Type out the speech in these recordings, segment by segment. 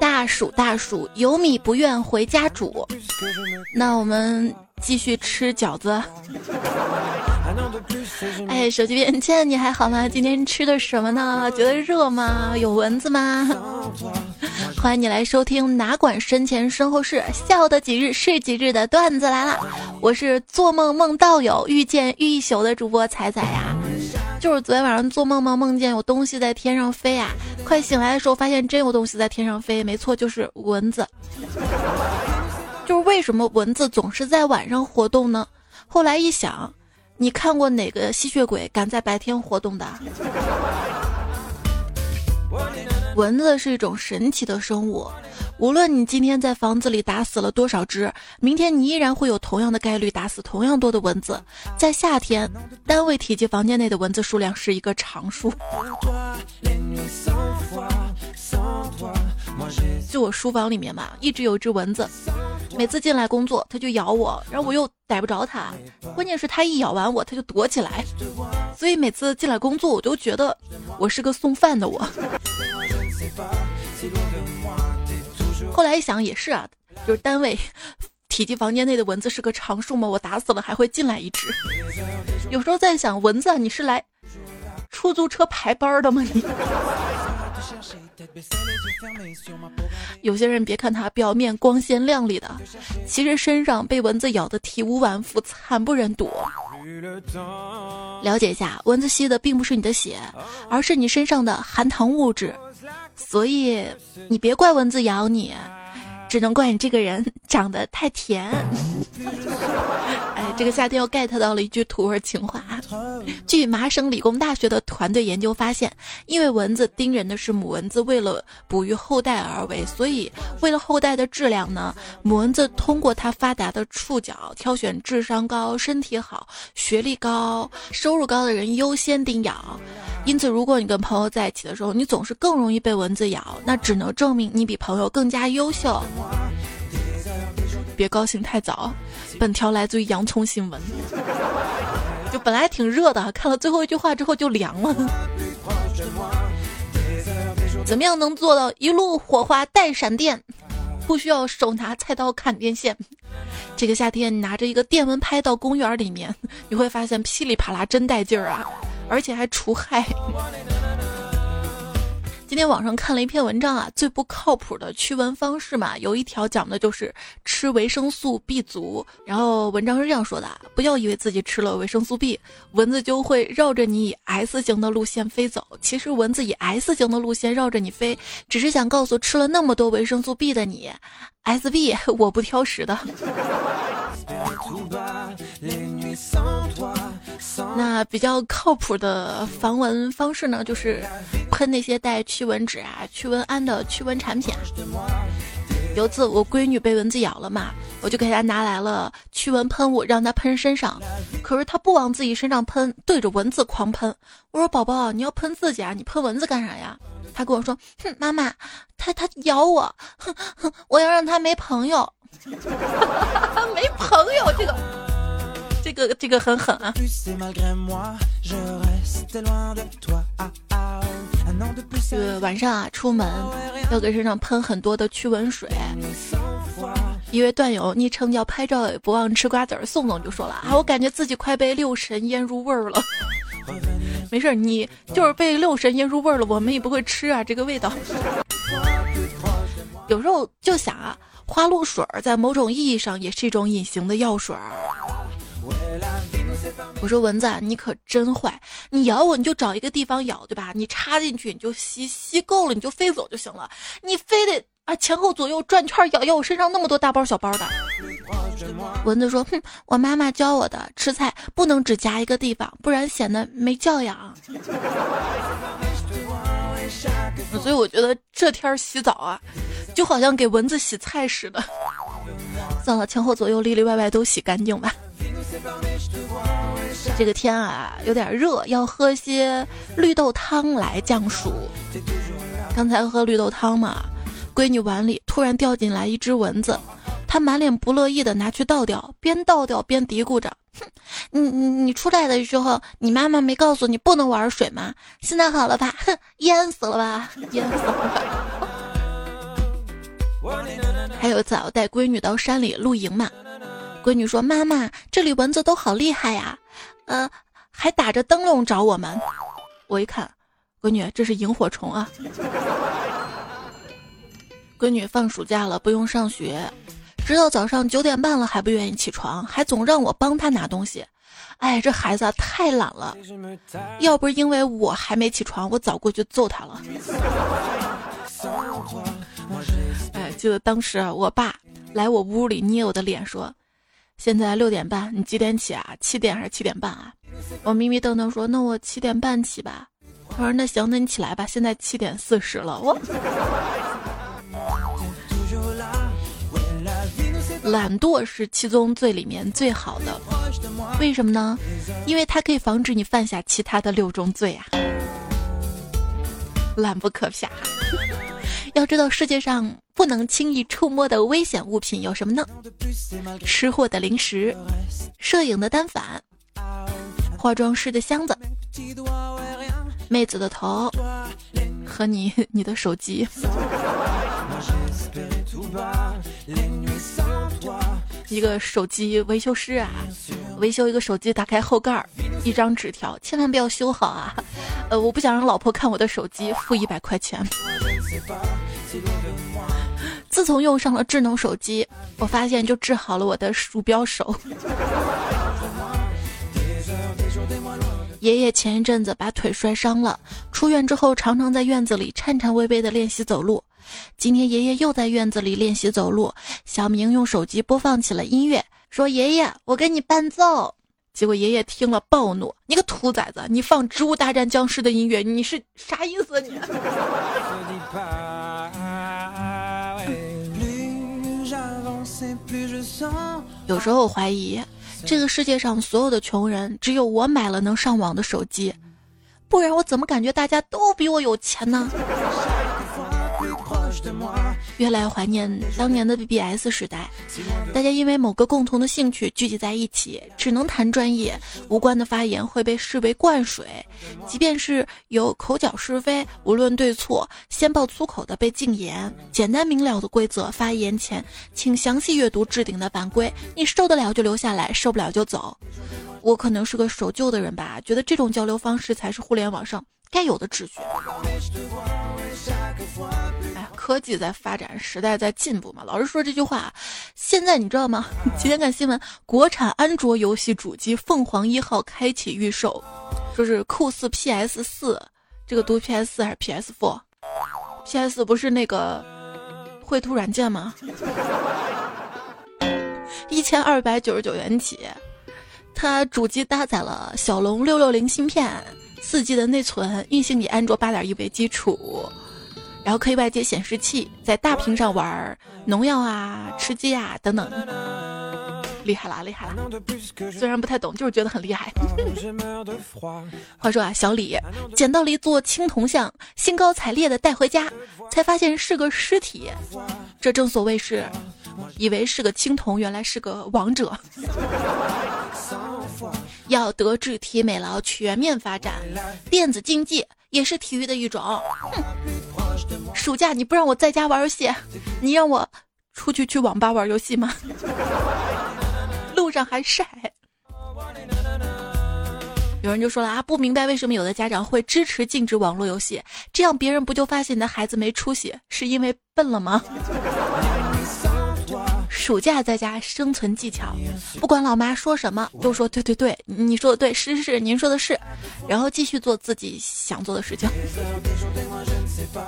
大暑大暑，有米不愿回家煮。那我们继续吃饺子。哎，手机边亲，你还好吗？今天吃的什么呢？觉得热吗？有蚊子吗？欢迎你来收听，哪管身前身后事，笑得几日是几日的段子来了。我是做梦梦到有遇见遇一宿的主播彩彩呀，就是昨天晚上做梦梦梦见有东西在天上飞啊，快醒来的时候发现真有东西在天上飞，没错，就是蚊子。就是为什么蚊子总是在晚上活动呢？后来一想，你看过哪个吸血鬼敢在白天活动的？蚊子是一种神奇的生物，无论你今天在房子里打死了多少只，明天你依然会有同样的概率打死同样多的蚊子。在夏天，单位体积房间内的蚊子数量是一个常数。就我书房里面嘛，一直有一只蚊子，每次进来工作，它就咬我，然后我又逮不着它，关键是它一咬完我，它就躲起来，所以每次进来工作，我都觉得我是个送饭的我。后来一想也是啊，就是单位体积房间内的蚊子是个常数嘛，我打死了还会进来一只。有时候在想，蚊子你是来出租车排班的吗？你？有些人别看他表面光鲜亮丽的，其实身上被蚊子咬得体无完肤，惨不忍睹。了解一下，蚊子吸的并不是你的血，而是你身上的含糖物质，所以你别怪蚊子咬你。只能怪你这个人长得太甜。哎，这个夏天又 get 到了一句土味情话。据麻省理工大学的团队研究发现，因为蚊子叮人的是母蚊子，为了哺育后代而为，所以为了后代的质量呢，母蚊子通过它发达的触角挑选智商高、身体好、学历高、收入高的人优先叮咬。因此，如果你跟朋友在一起的时候，你总是更容易被蚊子咬，那只能证明你比朋友更加优秀。别高兴太早，本条来自于洋葱新闻。就本来挺热的，看了最后一句话之后就凉了。怎么样能做到一路火花带闪电，不需要手拿菜刀砍电线？这个夏天，你拿着一个电蚊拍到公园里面，你会发现噼里啪啦真带劲儿啊！而且还除害。今天网上看了一篇文章啊，最不靠谱的驱蚊方式嘛，有一条讲的就是吃维生素 B 族。然后文章是这样说的：不要以为自己吃了维生素 B，蚊子就会绕着你以 S 型的路线飞走。其实蚊子以 S 型的路线绕着你飞，只是想告诉吃了那么多维生素 B 的你，SB 我不挑食的。比较靠谱的防蚊方式呢，就是喷那些带驱蚊酯啊、驱蚊胺的驱蚊产品。有次我闺女被蚊子咬了嘛，我就给她拿来了驱蚊喷雾，让她喷身上。可是她不往自己身上喷，对着蚊子狂喷。我说：“宝宝，你要喷自己啊，你喷蚊子干啥呀？”她跟我说：“哼，妈妈，它它咬我，哼哼，我要让她没朋友。”没朋友，这个，这个，这个很狠啊！这个晚上啊，出门要给身上喷很多的驱蚊水。一位段友昵称叫拍照也不忘吃瓜子儿，宋总就说了啊，我感觉自己快被六神腌入味儿了。没事，你就是被六神腌入味儿了，我们也不会吃啊，这个味道。有时候就想啊。花露水在某种意义上也是一种隐形的药水儿。我说蚊子，你可真坏！你咬我，你就找一个地方咬，对吧？你插进去，你就吸，吸够了你就飞走就行了。你非得啊前后左右转圈咬，咬我身上那么多大包小包的。蚊子说：“哼，我妈妈教我的，吃菜不能只夹一个地方，不然显得没教养。”所以我觉得这天洗澡啊。就好像给蚊子洗菜似的，算了，前后左右里里外外都洗干净吧。这个天啊，有点热，要喝些绿豆汤来降暑。刚才喝绿豆汤嘛，闺女碗里突然掉进来一只蚊子，她满脸不乐意的拿去倒掉，边倒掉边嘀咕着：“哼，你你你出来的时候，你妈妈没告诉你不能玩水吗？现在好了吧？哼，淹死了吧？淹死了。还有一次，我带闺女到山里露营嘛，闺女说：“妈妈，这里蚊子都好厉害呀，呃，还打着灯笼找我们。”我一看，闺女，这是萤火虫啊。闺女放暑假了，不用上学，直到早上九点半了还不愿意起床，还总让我帮她拿东西。哎，这孩子太懒了，要不是因为我还没起床，我早过去揍他了。哎，记得当时我爸来我屋里捏我的脸说：“现在六点半，你几点起啊？七点还是七点半啊？”我迷迷瞪瞪说：“那我七点半起吧。”他说：“那行，那你起来吧。现在七点四十了。”我。懒惰是七宗罪里面最好的，为什么呢？因为它可以防止你犯下其他的六宗罪啊！懒不可怕。要知道世界上不能轻易触摸的危险物品有什么呢？吃货的零食，摄影的单反，化妆师的箱子，妹子的头，和你你的手机。一个手机维修师啊，维修一个手机，打开后盖儿，一张纸条，千万不要修好啊！呃，我不想让老婆看我的手机，付一百块钱。自从用上了智能手机，我发现就治好了我的鼠标手。爷爷前一阵子把腿摔伤了，出院之后常常在院子里颤颤巍巍地练习走路。今天爷爷又在院子里练习走路，小明用手机播放起了音乐，说：“爷爷，我给你伴奏。”结果爷爷听了暴怒：“你个兔崽子，你放《植物大战僵尸》的音乐，你是啥意思你？”有时候我怀疑，这个世界上所有的穷人，只有我买了能上网的手机，不然我怎么感觉大家都比我有钱呢？越来越怀念当年的 BBS 时代，大家因为某个共同的兴趣聚集在一起，只能谈专业，无关的发言会被视为灌水，即便是有口角是非，无论对错，先爆粗口的被禁言。简单明了的规则，发言前请详细阅读置顶的版规，你受得了就留下来，受不了就走。我可能是个守旧的人吧，觉得这种交流方式才是互联网上该有的秩序。科技在发展，时代在进步嘛。老实说这句话，现在你知道吗？今天看新闻，国产安卓游戏主机凤凰一号开启预售，说是酷似 PS 四，这个读 PS 四还是 PS Four？PS 不是那个绘图软件吗？一千二百九十九元起，它主机搭载了骁龙六六零芯片，四 G 的内存，运行以安卓八点一为基础。然后可以外接显示器，在大屏上玩农药啊、吃鸡啊等等，厉害啦，厉害啦！虽然不太懂，就是觉得很厉害。话说啊，小李捡到了一座青铜像，兴高采烈的带回家，才发现是个尸体。这正所谓是，以为是个青铜，原来是个王者。要德智体美劳全面发展，电子竞技也是体育的一种。哼。暑假你不让我在家玩游戏，你让我出去去网吧玩游戏吗？路上还晒。有人就说了啊，不明白为什么有的家长会支持禁止网络游戏，这样别人不就发现你的孩子没出息，是因为笨了吗？暑假在家生存技巧，不管老妈说什么，都说对对对，你说的对，是是是，您说的是，然后继续做自己想做的事情，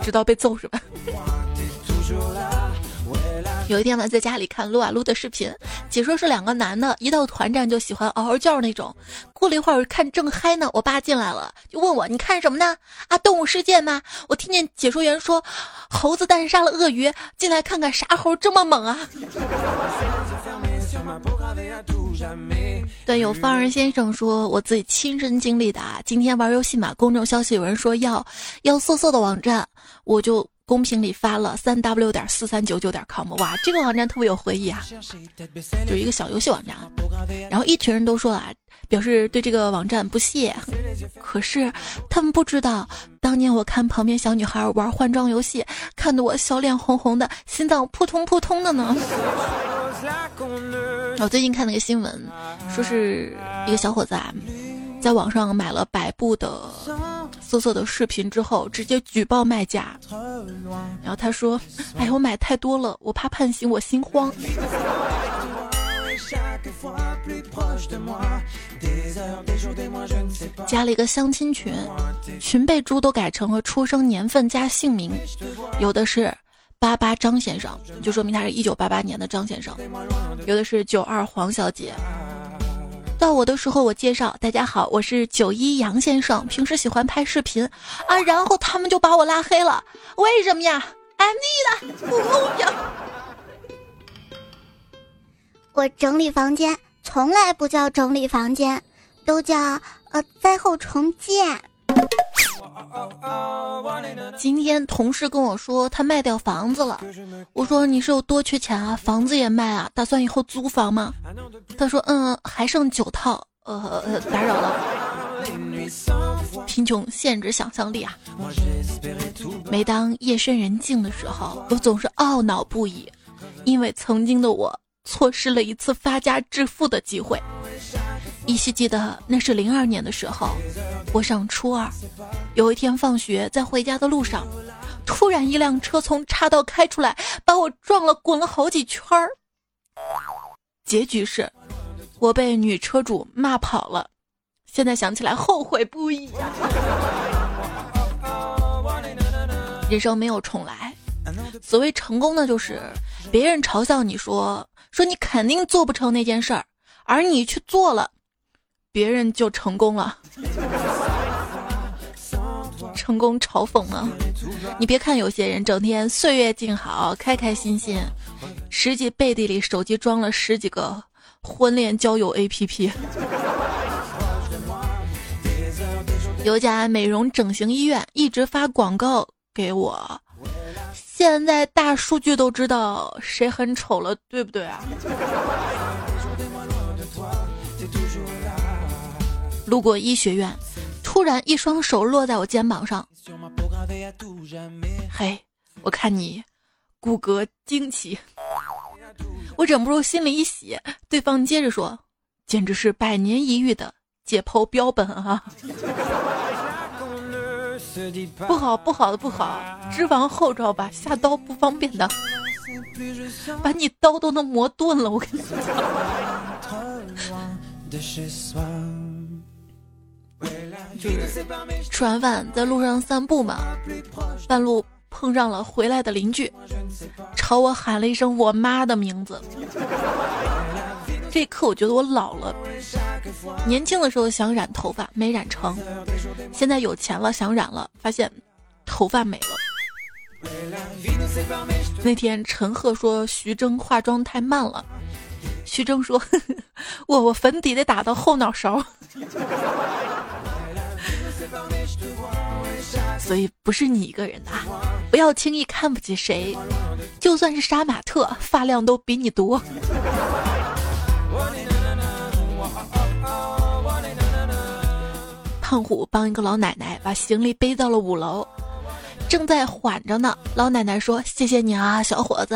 直到被揍是吧？有一天呢在家里看撸啊撸的视频，解说是两个男的，一到团战就喜欢嗷嗷叫那种。过了一会儿看正嗨呢，我爸进来了，就问我你看什么呢？啊，动物世界吗？我听见解说员说猴子单杀了鳄鱼，进来看看啥猴这么猛啊？对，有方儿先生说我自己亲身经历的啊。今天玩游戏嘛，公众消息有人说要要色色的网站，我就公屏里发了三 w 点四三九九点 com，哇，这个网站特别有回忆啊，就是一个小游戏网站。然后一群人都说啊，表示对这个网站不屑。可是他们不知道，当年我看旁边小女孩玩换装游戏，看得我小脸红红的，心脏扑通扑通的呢。我最近看那个新闻，说是一个小伙子啊，在网上买了百步的。色色的视频之后，直接举报卖家。然后他说：“哎，我买太多了，我怕判刑，我心慌。”加了一个相亲群，群备注都改成了出生年份加姓名，有的是八八张先生，就说明他是一九八八年的张先生；有的是九二黄小姐。到我的时候，我介绍大家好，我是九一杨先生，平时喜欢拍视频啊，然后他们就把我拉黑了，为什么呀？安妮的，不公平。我整理房间从来不叫整理房间，都叫呃灾后重建。今天同事跟我说他卖掉房子了，我说你是有多缺钱啊？房子也卖啊？打算以后租房吗？他说嗯，还剩九套，呃呃，打扰了。贫穷限制想象力啊！每当夜深人静的时候，我总是懊恼不已，因为曾经的我错失了一次发家致富的机会。依稀记得那是零二年的时候，我上初二。有一天放学在回家的路上，突然一辆车从岔道开出来，把我撞了，滚了好几圈儿。结局是，我被女车主骂跑了。现在想起来后悔不已。人生没有重来，所谓成功呢，就是别人嘲笑你说说你肯定做不成那件事儿，而你去做了。别人就成功了，成功嘲讽呢？你别看有些人整天岁月静好，开开心心，实际背地里手机装了十几个婚恋交友 APP。有家美容整形医院一直发广告给我，现在大数据都知道谁很丑了，对不对啊？路过医学院，突然一双手落在我肩膀上。嘿，我看你骨骼惊奇，我忍不住心里一喜。对方接着说：“简直是百年一遇的解剖标本啊！”不好，不好的不好，脂肪厚着吧，下刀不方便的，把你刀都能磨钝了。我跟你讲。就是吃完饭在路上散步嘛，半路碰上了回来的邻居，朝我喊了一声我妈的名字。这一刻我觉得我老了。年轻的时候想染头发没染成，现在有钱了想染了，发现头发没了。那天陈赫说徐峥化妆太慢了，徐峥说 我我粉底得打到后脑勺。所以不是你一个人的，不要轻易看不起谁，就算是杀马特，发量都比你多。胖虎帮一个老奶奶把行李背到了五楼，正在缓着呢。老奶奶说：“谢谢你啊，小伙子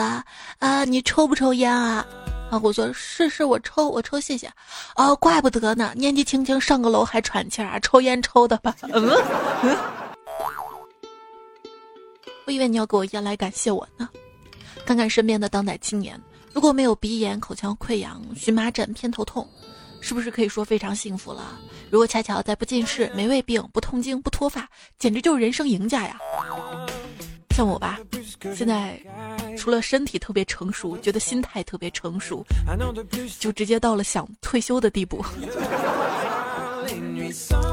啊，你抽不抽烟啊？”胖虎说：“是是，我抽，我抽，谢谢。”哦，怪不得呢，年纪轻轻上个楼还喘气儿，啊抽烟抽的吧？嗯嗯。我以为你要给我烟来感谢我呢。看看身边的当代青年，如果没有鼻炎、口腔溃疡、荨麻疹、偏头痛，是不是可以说非常幸福了？如果恰巧在不近视、没胃病、不痛经、不脱发，简直就是人生赢家呀！像我吧，现在除了身体特别成熟，觉得心态特别成熟，就直接到了想退休的地步。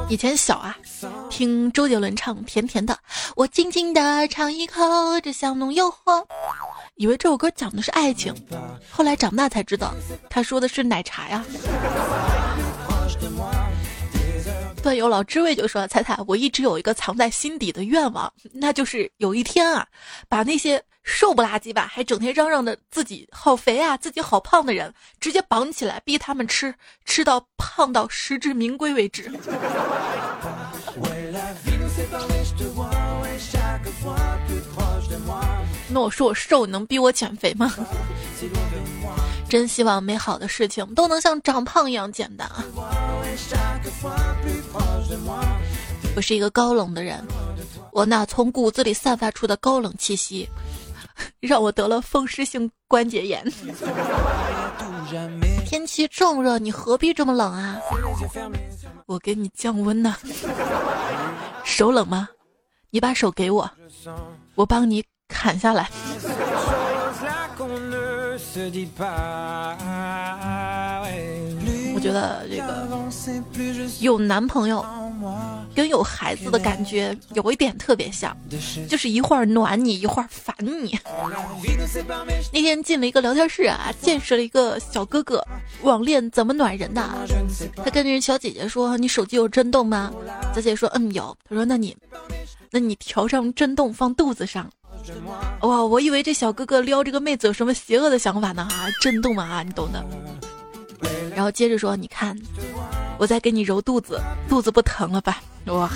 以前小啊，听周杰伦唱《甜甜的》，我轻轻的尝一口，这香浓诱惑，以为这首歌讲的是爱情，后来长大才知道，他说的是奶茶呀。段友老知味就说：“彩彩，我一直有一个藏在心底的愿望，那就是有一天啊，把那些瘦不拉几吧，还整天嚷嚷的自己好肥啊，自己好胖的人，直接绑起来，逼他们吃，吃到胖到实至名归为止。”那我说我瘦，你能逼我减肥吗？真希望美好的事情都能像长胖一样简单啊！我是一个高冷的人，我那从骨子里散发出的高冷气息，让我得了风湿性关节炎。天气这么热，你何必这么冷啊？我给你降温呢。手冷吗？你把手给我，我帮你砍下来。我觉得这个有男朋友跟有孩子的感觉有一点特别像，就是一会儿暖你，一会儿烦你。那天进了一个聊天室啊，见识了一个小哥哥网恋怎么暖人的。他跟人小姐姐说：“你手机有震动吗？”小姐姐说：“嗯，有。”他说：“那你，那你调上震动放肚子上。”哇，我以为这小哥哥撩这个妹子有什么邪恶的想法呢？啊，震动啊，你懂的。然后接着说，你看，我在给你揉肚子，肚子不疼了吧？哇！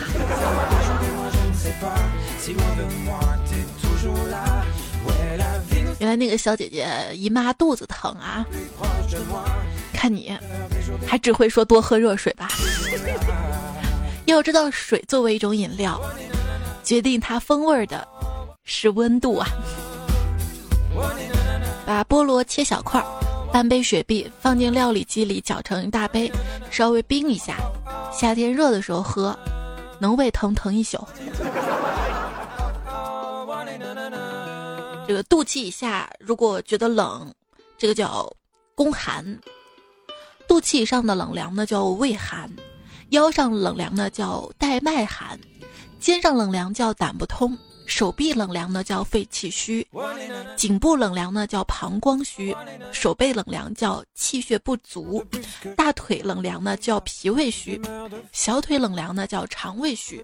原来那个小姐姐姨妈肚子疼啊！看你还只会说多喝热水吧？要知道，水作为一种饮料，决定它风味的。是温度啊！把菠萝切小块，半杯雪碧放进料理机里搅成一大杯，稍微冰一下。夏天热的时候喝，能胃疼疼一宿。这个肚脐以下如果觉得冷，这个叫宫寒；肚脐以上的冷凉呢叫胃寒；腰上冷凉呢叫带脉寒；肩上冷凉叫胆不通。手臂冷凉呢叫肺气虚，颈部冷凉呢叫膀胱虚，手背冷凉叫气血不足，大腿冷凉呢叫脾胃虚，小腿冷凉呢叫肠胃虚。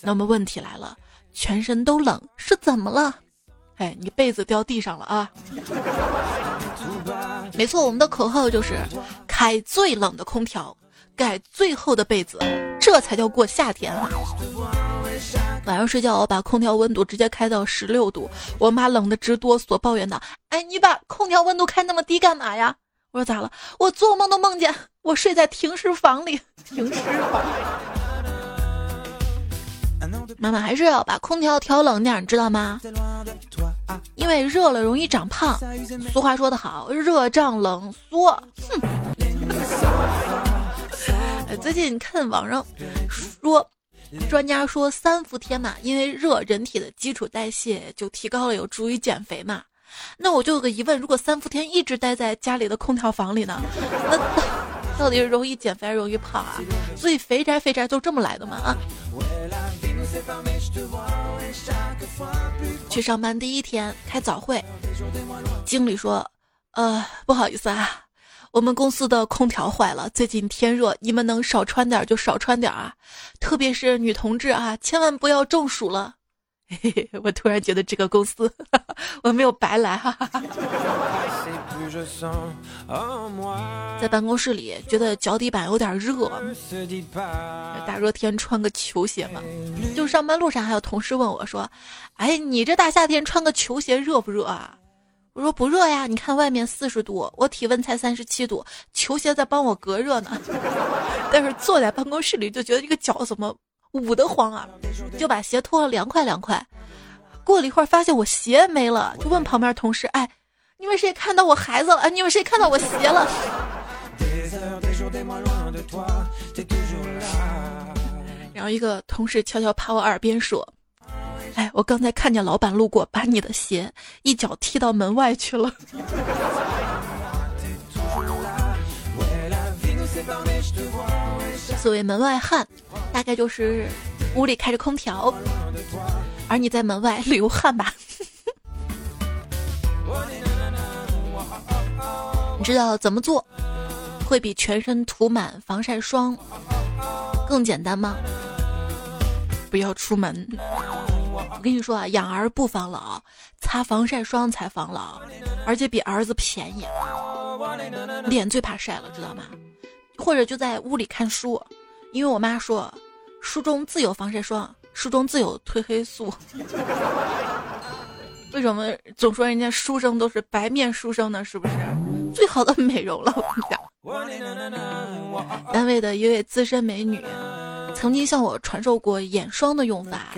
那么问题来了，全身都冷是怎么了？哎，你被子掉地上了啊！没错，我们的口号就是开最冷的空调，盖最厚的被子，这才叫过夏天啊！晚上睡觉，我把空调温度直接开到十六度，我妈冷得直哆嗦，抱怨道：“哎，你把空调温度开那么低干嘛呀？”我说：“咋了？我做梦都梦见我睡在停尸房里。”停尸房。妈妈还是要把空调调冷点，你知道吗？因为热了容易长胖。俗话说得好，热胀冷缩。哼。最近看网上说。专家说三伏天嘛，因为热，人体的基础代谢就提高了，有助于减肥嘛。那我就有个疑问，如果三伏天一直待在家里的空调房里呢？那到底是容易减肥还是容易胖啊？所以肥宅肥宅都这么来的嘛啊！去上班第一天开早会，经理说：“呃，不好意思啊。”我们公司的空调坏了，最近天热，你们能少穿点就少穿点啊，特别是女同志啊，千万不要中暑了。嘿嘿，我突然觉得这个公司我没有白来哈。在办公室里觉得脚底板有点热，大热天穿个球鞋嘛。就上班路上还有同事问我说：“哎，你这大夏天穿个球鞋热不热啊？”我说不热呀，你看外面四十度，我体温才三十七度，球鞋在帮我隔热呢。但是坐在办公室里就觉得这个脚怎么捂得慌啊，就把鞋脱了凉快凉快。过了一会儿发现我鞋没了，就问旁边同事：“哎，你们谁看到我孩子了？你们谁看到我鞋了？”然后一个同事悄悄趴我耳边说。哎，我刚才看见老板路过，把你的鞋一脚踢到门外去了。所谓门外汉，大概就是屋里开着空调，而你在门外流汗吧。你知道怎么做会比全身涂满防晒霜更简单吗？不要出门。我跟你说啊，养儿不防老，擦防晒霜才防老，而且比儿子便宜。脸最怕晒了，知道吗？或者就在屋里看书，因为我妈说，书中自有防晒霜，书中自有褪黑素。为什么总说人家书生都是白面书生呢？是不是最好的美容了？我跟你讲，单位的一位资深美女。曾经向我传授过眼霜的用法，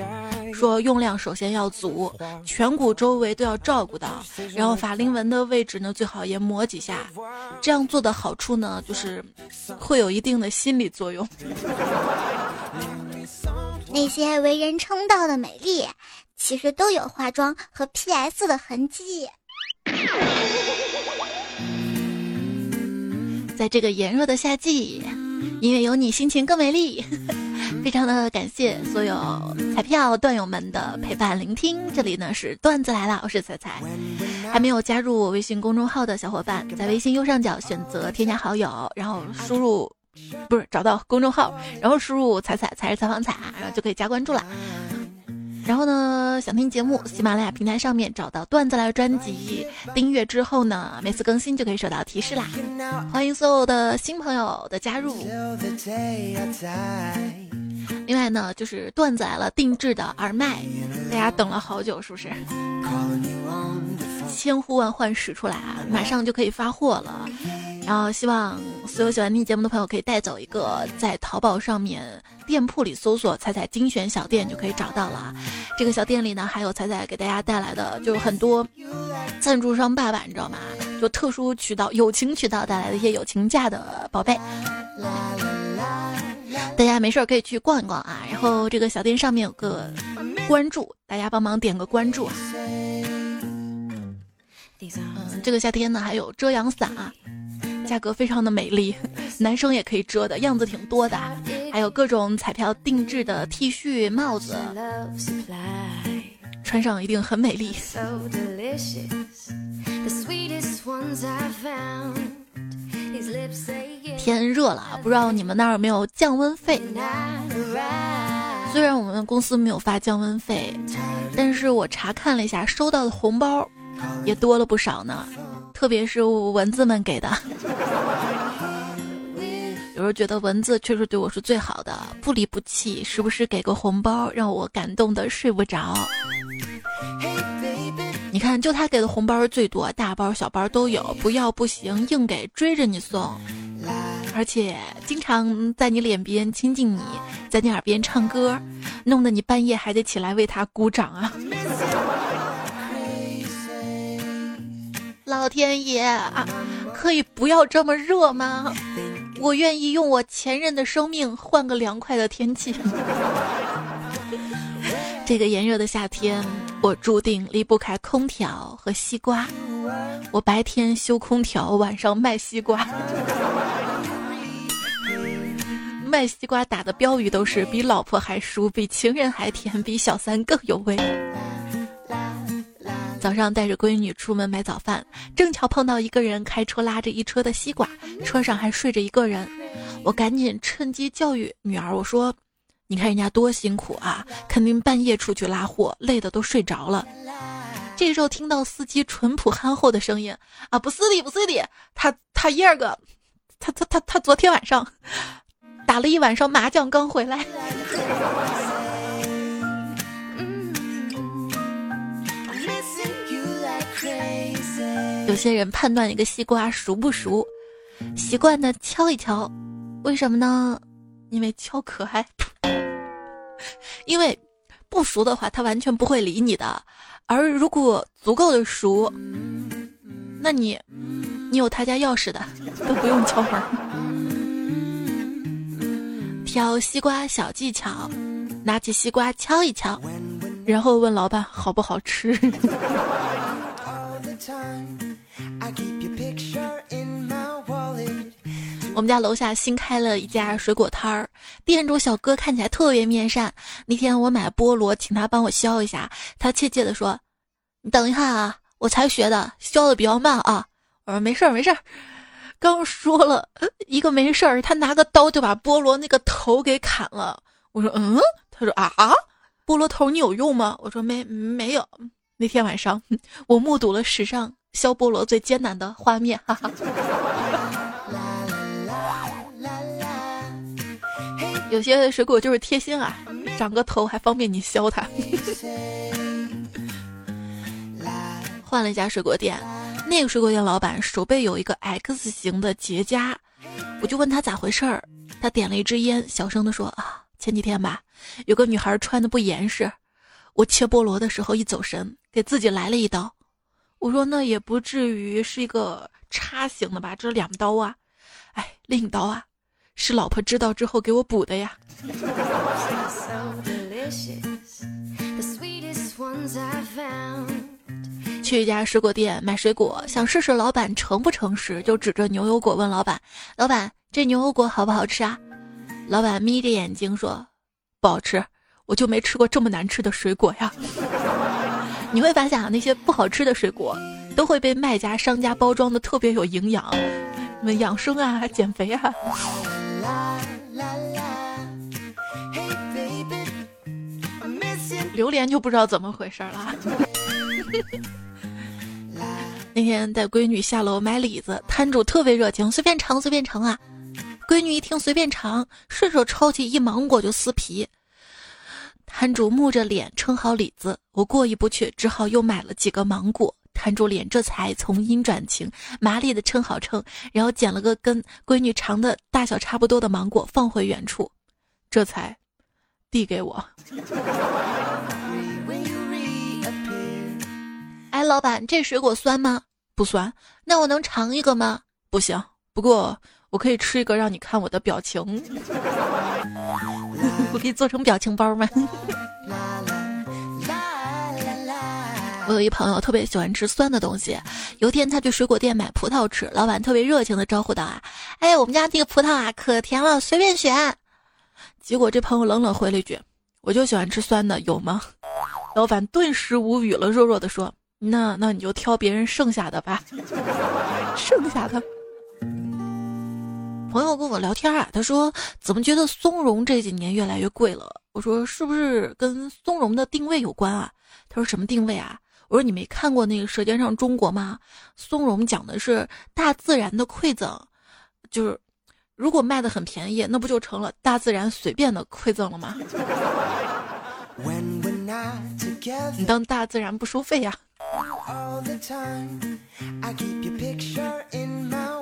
说用量首先要足，颧骨周围都要照顾到，然后法令纹的位置呢最好也抹几下。这样做的好处呢，就是会有一定的心理作用。那些为人称道的美丽，其实都有化妆和 PS 的痕迹。在这个炎热的夏季，因为有你，心情更美丽。非常的感谢所有彩票段友们的陪伴聆听，这里呢是段子来了，我是彩彩。还没有加入我微信公众号的小伙伴，在微信右上角选择添加好友，然后输入，不是找到公众号，然后输入彩彩才是采访彩，然后就可以加关注了。然后呢，想听节目，喜马拉雅平台上面找到段子来专辑，订阅之后呢，每次更新就可以收到提示啦。欢迎所有的新朋友的加入。另外呢，就是段子来了定制的耳麦，大家等了好久，是不是？千呼万唤始出来啊，马上就可以发货了。然后希望所有喜欢听节目的朋友可以带走一个，在淘宝上面店铺里搜索“彩彩精选小店”就可以找到了。这个小店里呢，还有彩彩给大家带来的，就是很多赞助商爸爸，你知道吗？就特殊渠道、友情渠道带来的一些友情价的宝贝。大家没事儿可以去逛一逛啊，然后这个小店上面有个关注，大家帮忙点个关注啊。嗯，这个夏天呢还有遮阳伞啊，价格非常的美丽，男生也可以遮的，样子挺多的，还有各种彩票定制的 T 恤、帽子，穿上一定很美丽。天热了，不知道你们那儿有没有降温费？虽然我们公司没有发降温费，但是我查看了一下，收到的红包也多了不少呢，特别是蚊子们给的。有时候觉得蚊子确实对我是最好的，不离不弃，时不时给个红包，让我感动的睡不着。你看，就他给的红包最多，大包小包都有，不要不行，硬给追着你送，而且经常在你脸边亲近你，在你耳边唱歌，弄得你半夜还得起来为他鼓掌啊！老天爷啊，可以不要这么热吗？我愿意用我前任的生命换个凉快的天气。这个炎热的夏天，我注定离不开空调和西瓜。我白天修空调，晚上卖西瓜。卖西瓜打的标语都是“比老婆还熟，比情人还甜，比小三更有味”。早上带着闺女出门买早饭，正巧碰到一个人开车拉着一车的西瓜，车上还睡着一个人。我赶紧趁机教育女儿，我说。你看人家多辛苦啊，肯定半夜出去拉货，累的都睡着了。这时候听到司机淳朴憨厚的声音啊，不是的，不是的，他他一二个，他他他他昨天晚上打了一晚上麻将，刚回来。有些人判断一个西瓜熟不熟，习惯的敲一敲，为什么呢？因为敲可爱。因为不熟的话，他完全不会理你的；而如果足够的熟，那你你有他家钥匙的，都不用敲门。挑西瓜小技巧：拿起西瓜敲一敲，然后问老板好不好吃。我们家楼下新开了一家水果摊儿，店主小哥看起来特别面善。那天我买菠萝，请他帮我削一下，他怯怯地说：“你等一下啊，我才学的，削的比较慢啊。”我说：“没事儿，没事儿。”刚说了一个没事儿，他拿个刀就把菠萝那个头给砍了。我说嗯，他说啊，菠萝头你有用吗？我说没没有。那天晚上，我目睹了史上削菠萝最艰难的画面，哈哈。有些水果就是贴心啊，长个头还方便你削它。换了一家水果店，那个水果店老板手背有一个 X 型的结痂，我就问他咋回事儿，他点了一支烟，小声的说啊，前几天吧，有个女孩穿的不严实，我切菠萝的时候一走神，给自己来了一刀。我说那也不至于是一个叉形的吧，这两刀啊，哎，另一刀啊。是老婆知道之后给我补的呀。去一家水果店买水果，想试试老板诚不诚实，就指着牛油果问老板：“老板，这牛油果好不好吃啊？”老板眯着眼睛说：“不好吃，我就没吃过这么难吃的水果呀。”你会发现啊，那些不好吃的水果都会被卖家、商家包装的特别有营养，什么养生啊、减肥啊。榴莲就不知道怎么回事了。那天带闺女下楼买李子，摊主特别热情，随便尝随便尝啊。闺女一听随便尝，顺手抄起一芒果就撕皮。摊主木着脸称好李子，我过意不去，只好又买了几个芒果。摊住脸这才从阴转晴，麻利的称好称，然后捡了个跟闺女尝的大小差不多的芒果放回原处，这才递给我。哎，老板，这水果酸吗？不酸。那我能尝一个吗？不行。不过我可以吃一个，让你看我的表情。我可以做成表情包吗？我有一朋友特别喜欢吃酸的东西。有天他去水果店买葡萄吃，老板特别热情的招呼道：“啊，哎，我们家这个葡萄啊可甜了，随便选。”结果这朋友冷冷回了一句：“我就喜欢吃酸的，有吗？”老板顿时无语了，弱弱的说：“那那你就挑别人剩下的吧，剩下的。”朋友跟我聊天啊，他说：“怎么觉得松茸这几年越来越贵了？”我说：“是不是跟松茸的定位有关啊？”他说：“什么定位啊？”我说你没看过那个《舌尖上中国》吗？松茸讲的是大自然的馈赠，就是如果卖的很便宜，那不就成了大自然随便的馈赠了吗？你当大自然不收费呀？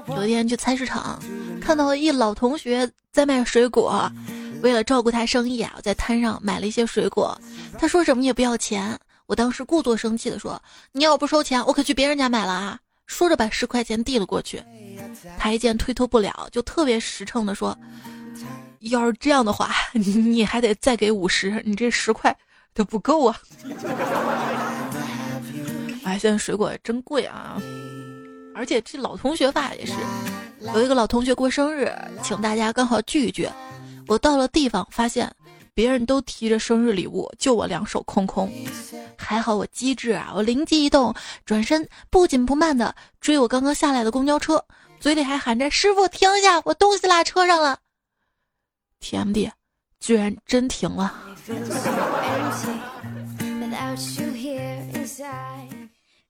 有一天去菜市场，看到一老同学在卖水果，为了照顾他生意啊，我在摊上买了一些水果，他说什么也不要钱。我当时故作生气的说：“你要不收钱，我可去别人家买了啊！”说着把十块钱递了过去，他一见推脱不了，就特别实诚的说：“要是这样的话，你还得再给五十，你这十块都不够啊！”哎，现在水果真贵啊！而且这老同学吧也是，有一个老同学过生日，请大家刚好聚一聚。我到了地方，发现。别人都提着生日礼物，就我两手空空。还好我机智啊，我灵机一动，转身不紧不慢的追我刚刚下来的公交车，嘴里还喊着：“师傅停一下，我东西落车上了。”TMD，居然真停了。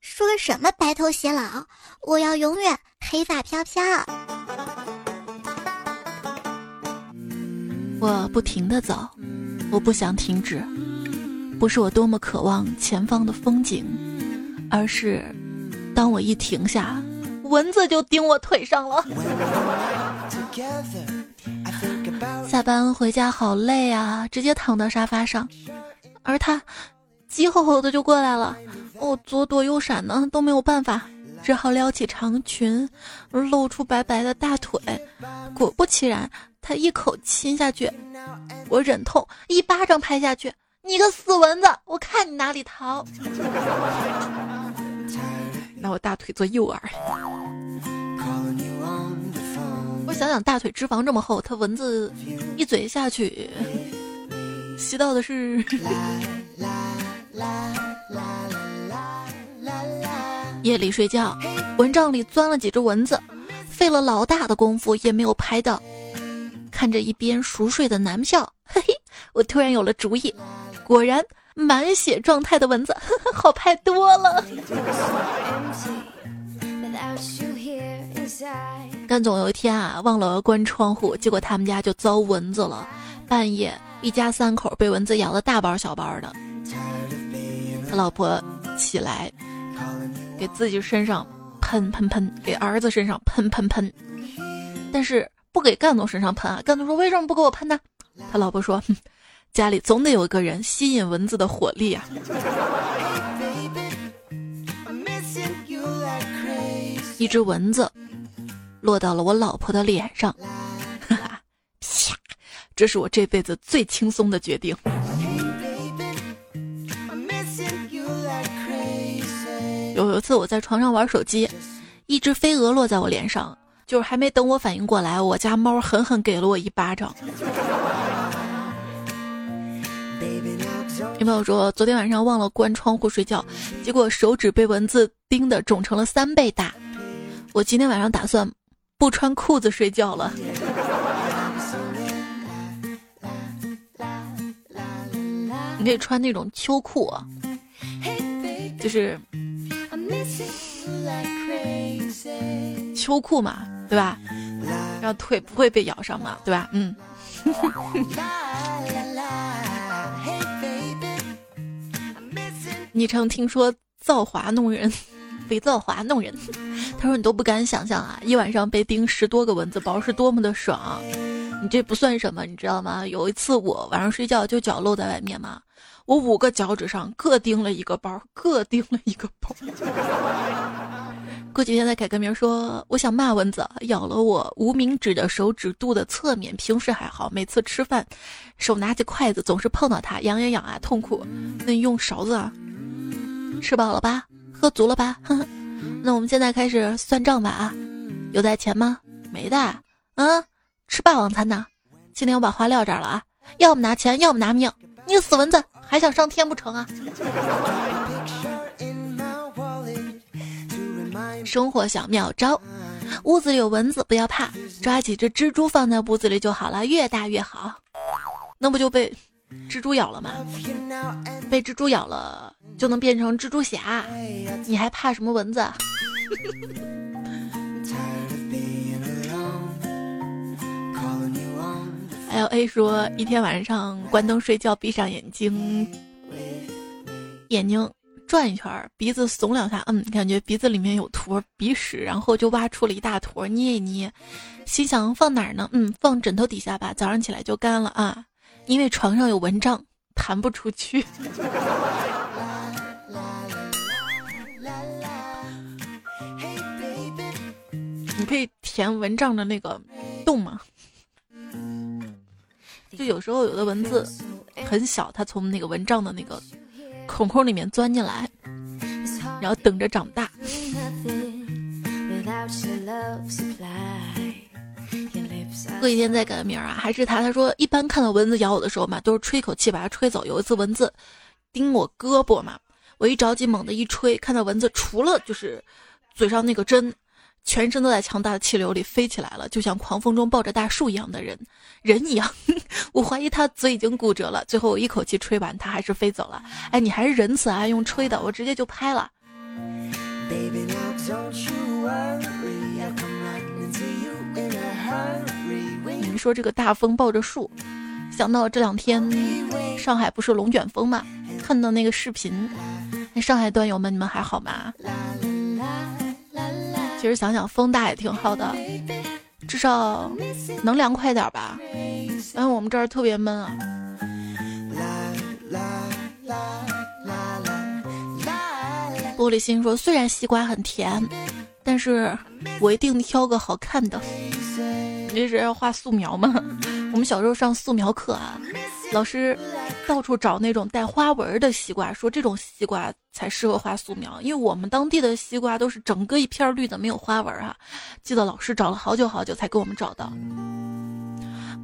说什么白头偕老，我要永远黑发飘飘。我不停的走。我不想停止，不是我多么渴望前方的风景，而是当我一停下，蚊子就叮我腿上了。下班回家好累啊，直接躺到沙发上，而他急吼吼的就过来了，我左躲右闪呢都没有办法，只好撩起长裙，露出白白的大腿，果不其然。他一口亲下去，我忍痛一巴掌拍下去。你个死蚊子，我看你哪里逃！拿我大腿做诱饵。我想想，大腿脂肪这么厚，它蚊子一嘴下去，吸到的是。夜里睡觉，蚊帐里钻了几只蚊子。费了老大的功夫也没有拍到。看着一边熟睡的男票，嘿嘿，我突然有了主意。果然，满血状态的蚊子，好拍多了。干总有一天啊，忘了关窗户，结果他们家就遭蚊子了。半夜，一家三口被蚊子咬的大包小包的。他老婆起来，给自己身上喷喷喷，给儿子身上喷喷喷，但是不给干总身上喷啊。干总说：“为什么不给我喷呢？”他老婆说：“哼家里总得有个人吸引蚊子的火力啊。”一只蚊子落到了我老婆的脸上，哈哈，啪！这是我这辈子最轻松的决定。有一次我在床上玩手机，一只飞蛾落在我脸上，就是还没等我反应过来，我家猫狠狠给了我一巴掌。朋友说昨天晚上忘了关窗户睡觉，结果手指被蚊子叮的肿成了三倍大。我今天晚上打算不穿裤子睡觉了。你可以穿那种秋裤，就是秋裤嘛，对吧？然后腿不会被咬上嘛，对吧？嗯。昵称听说造化弄人。被造化弄人，他说你都不敢想象啊，一晚上被叮十多个蚊子包是多么的爽。你这不算什么，你知道吗？有一次我晚上睡觉就脚露在外面嘛，我五个脚趾上各叮了一个包，各叮了一个包。过几天再改个名说，我想骂蚊子咬了我无名指的手指肚的侧面，平时还好，每次吃饭手拿起筷子总是碰到它，痒痒痒啊，痛苦。那你用勺子啊，吃饱了吧？喝足了吧，哼 那我们现在开始算账吧啊！有带钱吗？没带。嗯，吃霸王餐呢。今天我把话撂这儿了啊！要么拿钱，要么拿命。你死蚊子，还想上天不成啊？生活小妙招：屋子里有蚊子不要怕，抓几只蜘蛛放在屋子里就好了，越大越好。那不就被蜘蛛咬了吗？被蜘蛛咬了。就能变成蜘蛛侠，你还怕什么蚊子？？L A 说，一天晚上关灯睡觉，闭上眼睛，眼睛转一圈，鼻子耸两下，嗯，感觉鼻子里面有坨鼻屎，然后就挖出了一大坨，捏一捏，心想放哪儿呢？嗯，放枕头底下吧，早上起来就干了啊，因为床上有蚊帐，弹不出去。你可以填蚊帐的那个洞吗？就有时候有的蚊子很小，它从那个蚊帐的那个孔孔里面钻进来，然后等着长大。过几天再改个名啊，还是他。他说一般看到蚊子咬我的时候嘛，都是吹一口气把它吹走。有一次蚊子叮我胳膊嘛，我一着急猛地一吹，看到蚊子除了就是嘴上那个针。全身都在强大的气流里飞起来了，就像狂风中抱着大树一样的人，人一样。我怀疑他嘴已经骨折了。最后我一口气吹完，他还是飞走了。哎，你还是仁慈啊，用吹的，我直接就拍了。说这个大风抱着树，想到这两天上海不是龙卷风嘛？看到那个视频，上海段友们，你们还好吗？其实想想风大也挺好的，至少能凉快点吧。哎我们这儿特别闷啊。玻璃心说：“虽然西瓜很甜，但是我一定挑个好看的。”这是要画素描吗？我们小时候上素描课啊。老师到处找那种带花纹的西瓜，说这种西瓜才适合画素描。因为我们当地的西瓜都是整个一片绿的，没有花纹啊。记得老师找了好久好久才给我们找到。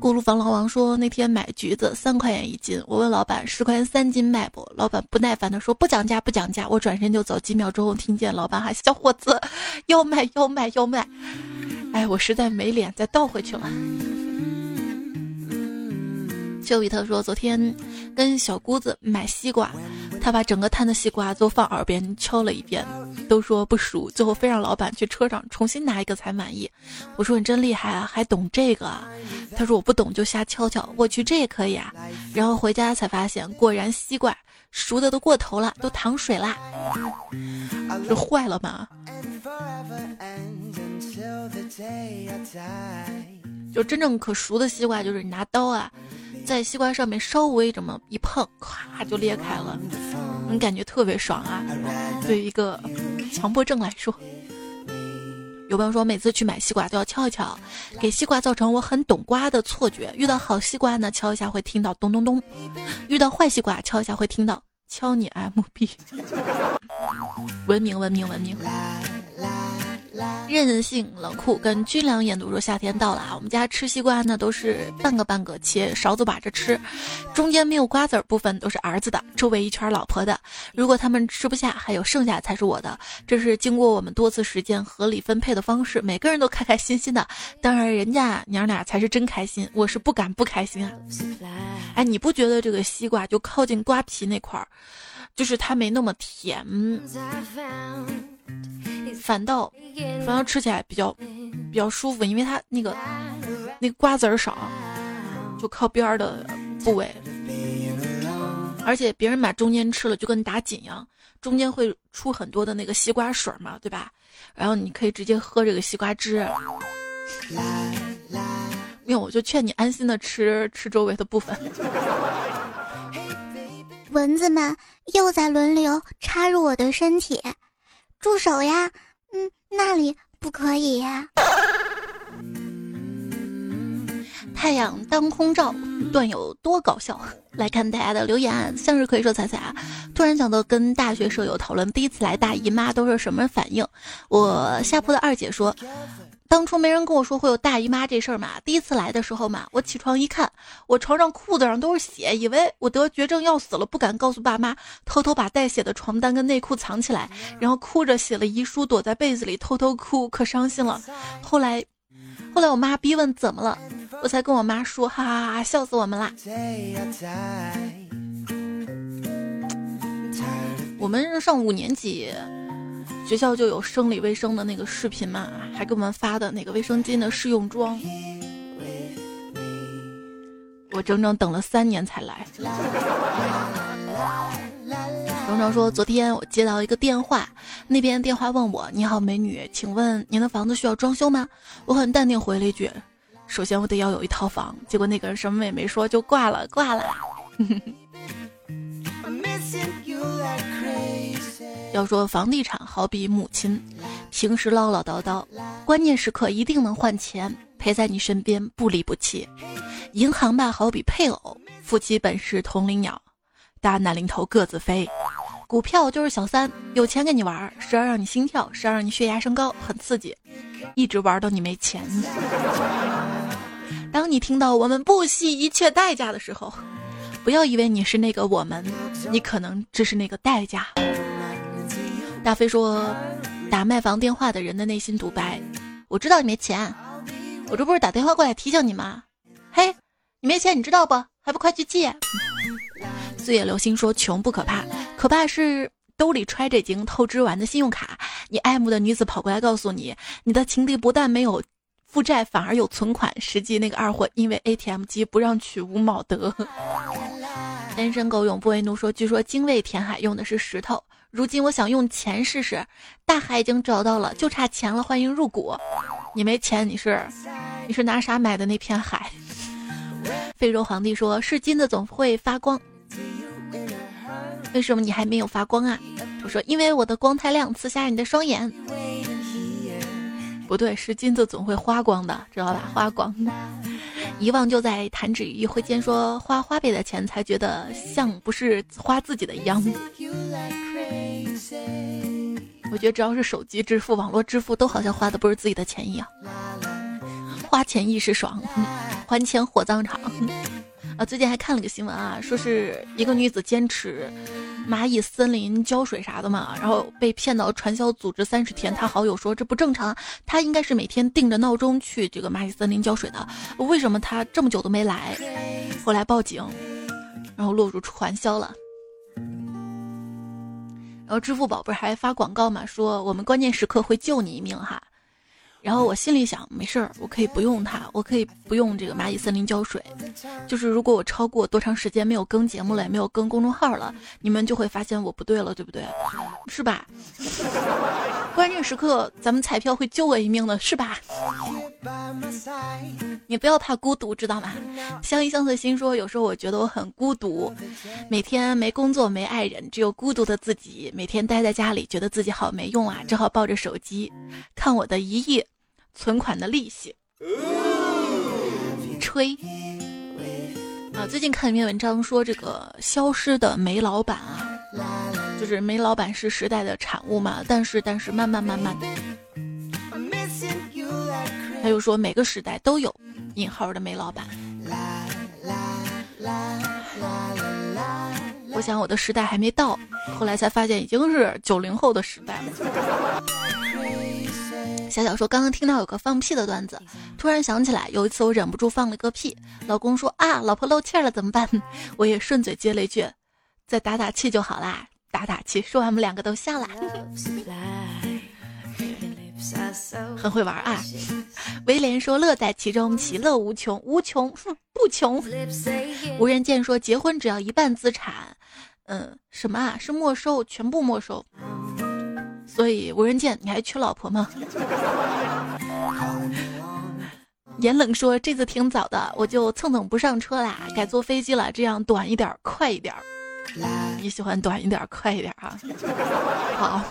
锅炉房老王说那天买橘子三块钱一斤，我问老板十块钱三斤卖不？老板不耐烦的说不讲价不讲价。我转身就走，几秒钟后听见老板喊小伙子要卖要卖要卖。哎，我实在没脸再倒回去了。丘比特说：“昨天跟小姑子买西瓜，他把整个摊的西瓜都放耳边敲了一遍，都说不熟，最后非让老板去车上重新拿一个才满意。我说你真厉害啊，还懂这个？他说我不懂就瞎敲敲，我去这也可以啊。然后回家才发现，果然西瓜熟的都过头了，都淌水啦，这坏了吗？就真正可熟的西瓜，就是你拿刀啊。”在西瓜上面稍微这么一碰，咵就裂开了，你感觉特别爽啊！对于一个强迫症来说，有朋友说每次去买西瓜都要敲一敲，给西瓜造成我很懂瓜的错觉。遇到好西瓜呢，敲一下会听到咚咚咚；遇到坏西瓜，敲一下会听到敲你 M B。文明，文明，文明。任性冷酷跟军粮研读说夏天到了啊，我们家吃西瓜呢都是半个半个切，勺子把着吃，中间没有瓜子儿部分都是儿子的，周围一圈老婆的。如果他们吃不下，还有剩下才是我的。这是经过我们多次实践合理分配的方式，每个人都开开心心的。当然，人家娘俩才是真开心，我是不敢不开心啊。哎，你不觉得这个西瓜就靠近瓜皮那块儿，就是它没那么甜？反倒，反倒吃起来比较比较舒服，因为它那个那瓜子儿少，就靠边儿的部位，而且别人把中间吃了就跟打紧一样，中间会出很多的那个西瓜水嘛，对吧？然后你可以直接喝这个西瓜汁。没有我就劝你安心的吃吃周围的部分。蚊子们又在轮流插入我的身体，住手呀！嗯，那里不可以呀。太阳当空照，段有多搞笑？来看大家的留言，向日葵说：“彩彩啊，突然想到跟大学舍友讨论第一次来大姨妈都是什么反应。”我下铺的二姐说。当初没人跟我说会有大姨妈这事儿嘛？第一次来的时候嘛，我起床一看，我床上裤子上都是血，以为我得绝症要死了，不敢告诉爸妈，偷偷把带血的床单跟内裤藏起来，然后哭着写了遗书，躲在被子里偷偷哭，可伤心了。后来，后来我妈逼问怎么了，我才跟我妈说，哈哈哈，笑死我们啦。我们上五年级。学校就有生理卫生的那个视频嘛，还给我们发的那个卫生巾的试用装，我整整等了三年才来。程程说，昨天我接到一个电话，那边电话问我：“你好，美女，请问您的房子需要装修吗？”我很淡定回了一句：“首先我得要有一套房。”结果那个人什么也没说就挂了，挂了。要说房地产好比母亲，平时唠唠叨叨，关键时刻一定能换钱，陪在你身边不离不弃。银行吧好比配偶，夫妻本是同林鸟，大难临头各自飞。股票就是小三，有钱给你玩，时而让你心跳，时而让你血压升高，很刺激，一直玩到你没钱。当你听到我们不惜一切代价的时候，不要以为你是那个我们，你可能只是那个代价。大飞说：“打卖房电话的人的内心独白，我知道你没钱，我这不是打电话过来提醒你吗？嘿，你没钱，你知道不？还不快去借！”岁月流星说：“穷不可怕，可怕是兜里揣着已经透支完的信用卡，你爱慕的女子跑过来告诉你，你的情敌不但没有负债，反而有存款。实际那个二货因为 ATM 机不让取无毛德。”单身狗永不为奴说：“据说精卫填海用的是石头。”如今我想用钱试试，大海已经找到了，就差钱了。欢迎入股。你没钱，你是你是拿啥买的那片海？非洲皇帝说是金子总会发光，为什么你还没有发光啊？我说因为我的光太亮，刺瞎你的双眼。不对，是金子总会花光的，知道吧？花光。遗忘就在弹指一挥间，说花花呗的钱才觉得像不是花自己的一样。我觉得只要是手机支付、网络支付，都好像花的不是自己的钱一样。花钱一时爽，还钱火葬场。啊，最近还看了个新闻啊，说是一个女子坚持蚂蚁森林浇水啥的嘛，然后被骗到传销组织三十天。他好友说这不正常，他应该是每天定着闹钟去这个蚂蚁森林浇水的，为什么他这么久都没来？后来报警，然后落入传销了。然后支付宝不是还发广告嘛，说我们关键时刻会救你一命哈。然后我心里想，没事儿，我可以不用它，我可以不用这个蚂蚁森林浇水。就是如果我超过多长时间没有更节目了，也没有更公众号了，你们就会发现我不对了，对不对？是吧？关键时刻咱们彩票会救我一命的，是吧？你不要怕孤独，知道吗？相依相随心说，有时候我觉得我很孤独，每天没工作没爱人，只有孤独的自己，每天待在家里，觉得自己好没用啊，只好抱着手机看我的一亿。存款的利息，吹啊！最近看一篇文章说，这个消失的煤老板啊，就是煤老板是时代的产物嘛。但是，但是慢慢慢慢，他又说每个时代都有引号的煤老板。我想我的时代还没到，后来才发现已经是九零后的时代了。小小说：“刚刚听到有个放屁的段子，突然想起来有一次我忍不住放了个屁，老公说啊，老婆漏气了怎么办？我也顺嘴接了一句，再打打气就好啦，打打气。说完我们两个都笑了，很会玩啊。威廉说：乐在其中，其乐无穷，无穷不穷。无人见说：结婚只要一半资产，嗯，什么啊？是没收，全部没收。”所以无人见，你还缺老婆吗？严冷说：“这次挺早的，我就蹭蹭不上车啦，改坐飞机了，这样短一点，快一点。你喜欢短一点，快一点啊？好。”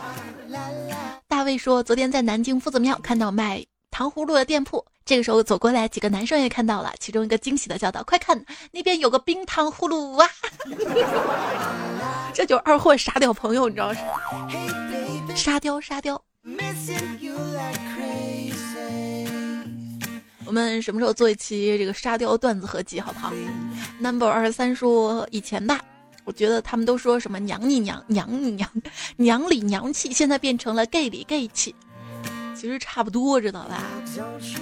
大卫说：“昨天在南京夫子庙看到卖糖葫芦的店铺，这个时候走过来几个男生也看到了，其中一个惊喜的叫道：‘快看，那边有个冰糖葫芦啊！’ 这就二货傻屌朋友，你知道是？”沙雕，沙雕。我们什么时候做一期这个沙雕段子合集，好不好？Number 二十三说以前吧，我觉得他们都说什么娘你娘娘你娘娘里娘气，现在变成了 gay 里 gay 气。其实差不多，知道吧？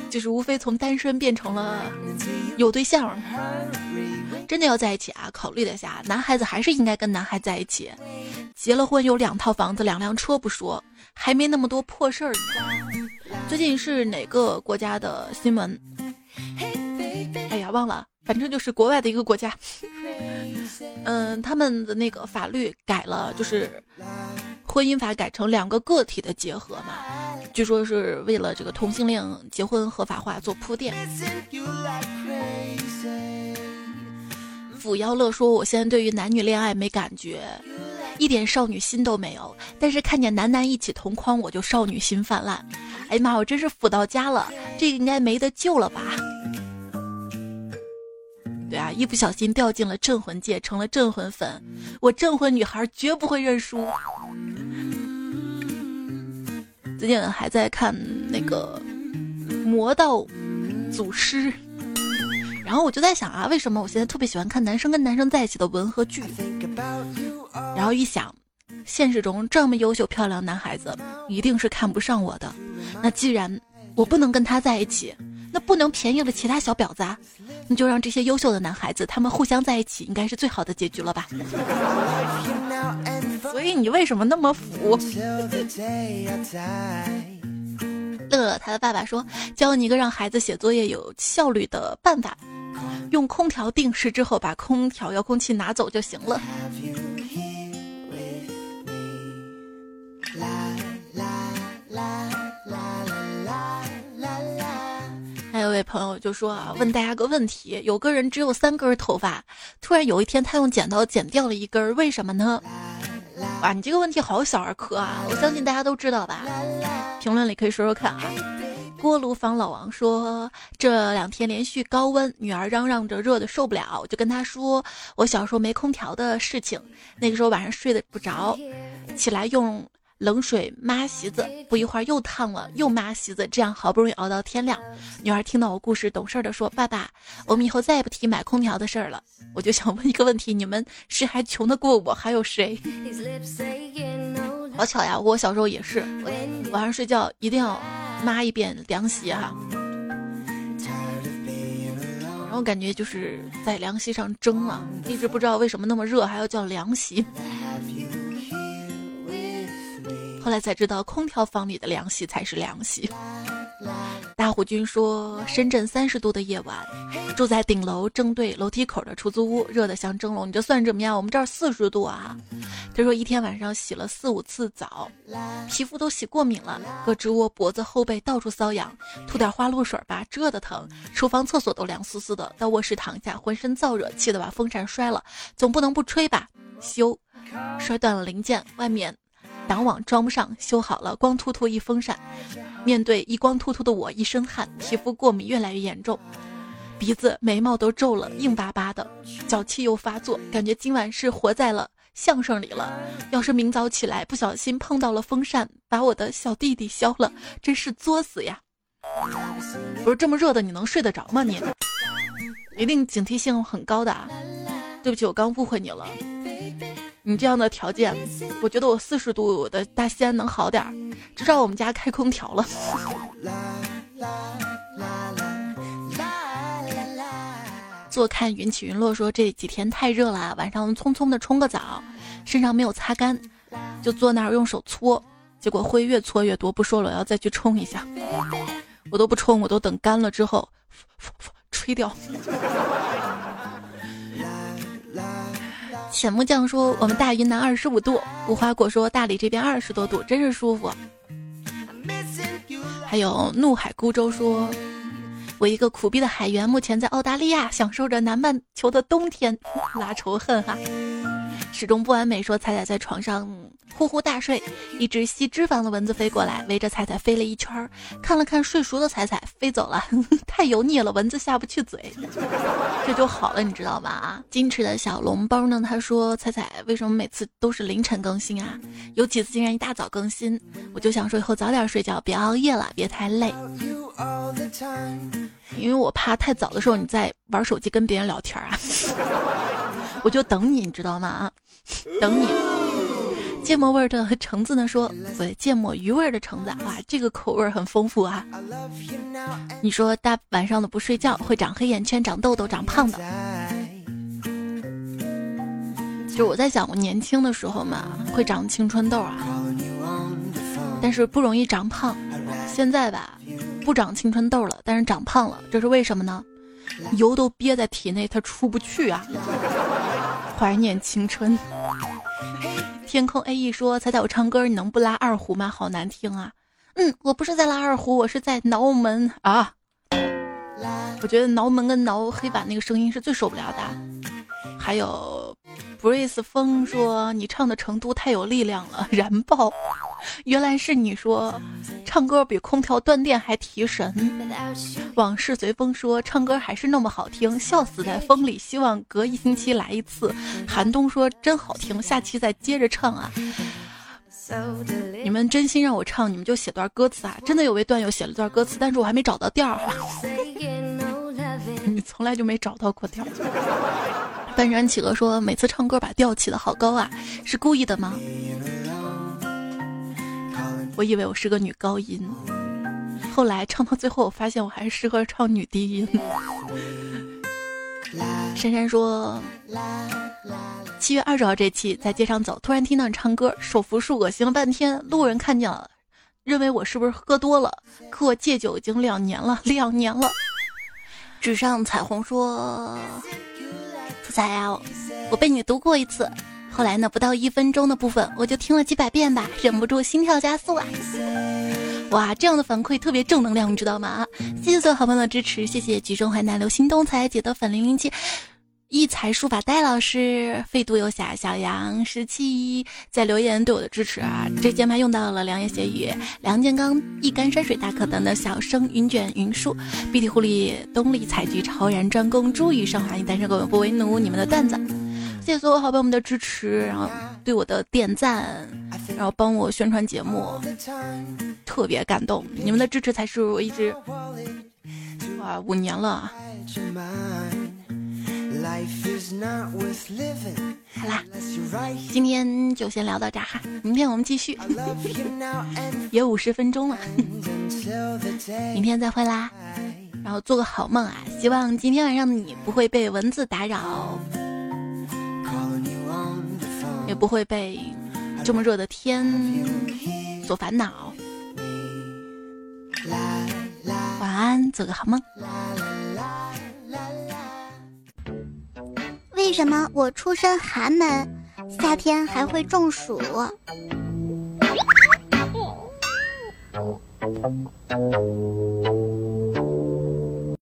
就是无非从单身变成了有对象。真的要在一起啊？考虑一下，男孩子还是应该跟男孩在一起。结了婚有两套房子、两辆车不说，还没那么多破事儿。最近是哪个国家的新闻？哎呀，忘了，反正就是国外的一个国家。嗯，他们的那个法律改了，就是婚姻法改成两个个体的结合嘛。据说是为了这个同性恋结婚合法化做铺垫。抚妖乐说：“我现在对于男女恋爱没感觉，一点少女心都没有。但是看见男男一起同框，我就少女心泛滥。哎呀妈，我真是腐到家了，这个应该没得救了吧？对啊，一不小心掉进了镇魂界，成了镇魂粉。我镇魂女孩绝不会认输。”最近还在看那个《魔道祖师》，然后我就在想啊，为什么我现在特别喜欢看男生跟男生在一起的文和剧？然后一想，现实中这么优秀漂亮男孩子一定是看不上我的。那既然我不能跟他在一起，那不能便宜了其他小婊子，那就让这些优秀的男孩子他们互相在一起，应该是最好的结局了吧？所以你为什么那么腐？乐乐他的爸爸说：“教你一个让孩子写作业有效率的办法，用空调定时之后，把空调遥控器拿走就行了。”还有位朋友就说啊，问大家个问题：有个人只有三根头发，突然有一天他用剪刀剪掉了一根，为什么呢？哇，你这个问题好小儿科啊！我相信大家都知道吧？评论里可以说说看啊。锅炉房老王说，这两天连续高温，女儿嚷嚷着热的受不了，我就跟他说我小时候没空调的事情。那个时候晚上睡得不着，起来用冷水抹席子，不一会儿又烫了，又抹席子，这样好不容易熬到天亮。女儿听到我故事，懂事的说：“爸爸，我们以后再也不提买空调的事儿了。”我就想问一个问题：你们谁还穷得过我？还有谁？好巧呀，我小时候也是，晚上睡觉一定要抹一遍凉席哈。然后感觉就是在凉席上蒸了，一直不知道为什么那么热还要叫凉席。后来才知道，空调房里的凉席才是凉席。大虎君说，深圳三十度的夜晚，住在顶楼正对楼梯口的出租屋，热得像蒸笼。你这算什么呀？我们这儿四十度啊！他说，一天晚上洗了四五次澡，皮肤都洗过敏了，胳肢窝、脖子、后背到处瘙痒，涂点花露水吧，这的疼。厨房、厕所都凉丝丝的，到卧室躺下，浑身燥热，气得把风扇摔了。总不能不吹吧？修，摔断了零件，外面。挡网装不上，修好了，光秃秃一风扇。面对一光秃秃的我，一身汗，皮肤过敏越来越严重，鼻子、眉毛都皱了，硬巴巴的，脚气又发作，感觉今晚是活在了相声里了。要是明早起来不小心碰到了风扇，把我的小弟弟削了，真是作死呀！不是这么热的，你能睡得着吗？你一定警惕性很高的啊！对不起，我刚误会你了。你这样的条件，我觉得我四十度的大西安能好点儿，至少我们家开空调了。坐看云起云落说这几天太热了，晚上匆匆的冲个澡，身上没有擦干，就坐那儿用手搓，结果灰越搓越多。不说了，我要再去冲一下。我都不冲，我都等干了之后，吹掉。浅木匠说：“我们大云南二十五度。”无花果说：“大理这边二十多度，真是舒服。”还有怒海孤舟说：“我一个苦逼的海员，目前在澳大利亚享受着南半球的冬天，拉仇恨哈。”始终不完美说：“彩彩在床上。”呼呼大睡，一只吸脂肪的蚊子飞过来，围着彩彩飞了一圈儿，看了看睡熟的彩彩，飞走了。太油腻了，蚊子下不去嘴，这就好了，你知道吧？啊，矜持的小笼包呢？他说：“彩彩为什么每次都是凌晨更新啊？有几次竟然一大早更新，我就想说以后早点睡觉，别熬夜了，别太累。因为我怕太早的时候你在玩手机跟别人聊天啊，我就等你，你知道吗？啊，等你。”芥末味的橙子呢？说不对，芥末鱼味的橙子，哇，这个口味很丰富啊！你说大晚上的不睡觉会长黑眼圈、长痘痘、长胖的。就我在想，我年轻的时候嘛，会长青春痘啊，但是不容易长胖。现在吧，不长青春痘了，但是长胖了，这是为什么呢？油都憋在体内，它出不去啊！怀念青春。天空 A E 说：“彩彩，我唱歌你能不拉二胡吗？好难听啊！”嗯，我不是在拉二胡，我是在挠门啊。我觉得挠门跟挠黑板那个声音是最受不了的。还有。布瑞斯风说：“你唱的成都太有力量了，燃爆！原来是你说，唱歌比空调断电还提神。”往事随风说：“唱歌还是那么好听，笑死在风里。希望隔一星期来一次。”寒冬说：“真好听，下期再接着唱啊！”你们真心让我唱，你们就写段歌词啊！真的有位段友写了段歌词，但是我还没找到调儿。你从来就没找到过调。半山企鹅说：“每次唱歌把调起的好高啊，是故意的吗？”我以为我是个女高音，后来唱到最后，我发现我还是适合唱女低音。珊珊说：“七月二十号这期在街上走，突然听到你唱歌，手扶树，恶心了半天。路人看见了，认为我是不是喝多了？可我戒酒已经两年了，两年了。”纸上彩虹说。彩呀，我被你读过一次，后来呢，不到一分钟的部分，我就听了几百遍吧，忍不住心跳加速啊！哇，这样的反馈特别正能量，你知道吗？谢谢所有好朋友的支持，谢谢举重淮南流星东彩姐的粉零零七。一才书法戴老师，废都游侠小杨十七在留言对我的支持啊！这键盘用到了良言闲语、梁建刚、一干山水大可等的小生云卷云舒、碧体狐狸、东丽采菊、超然专攻、朱雨上、华你单身狗不为奴，你们的段子，谢谢所有好朋友们的支持，然后对我的点赞，然后帮我宣传节目，特别感动。你们的支持才是我一直哇五年了。好啦，今天就先聊到这哈，明天我们继续，也 五十分钟了，明天再会啦。然后做个好梦啊！希望今天晚上的你不会被蚊子打扰，也不会被这么热的天所烦恼。晚安，做个好梦。为什么我出身寒门，夏天还会中暑？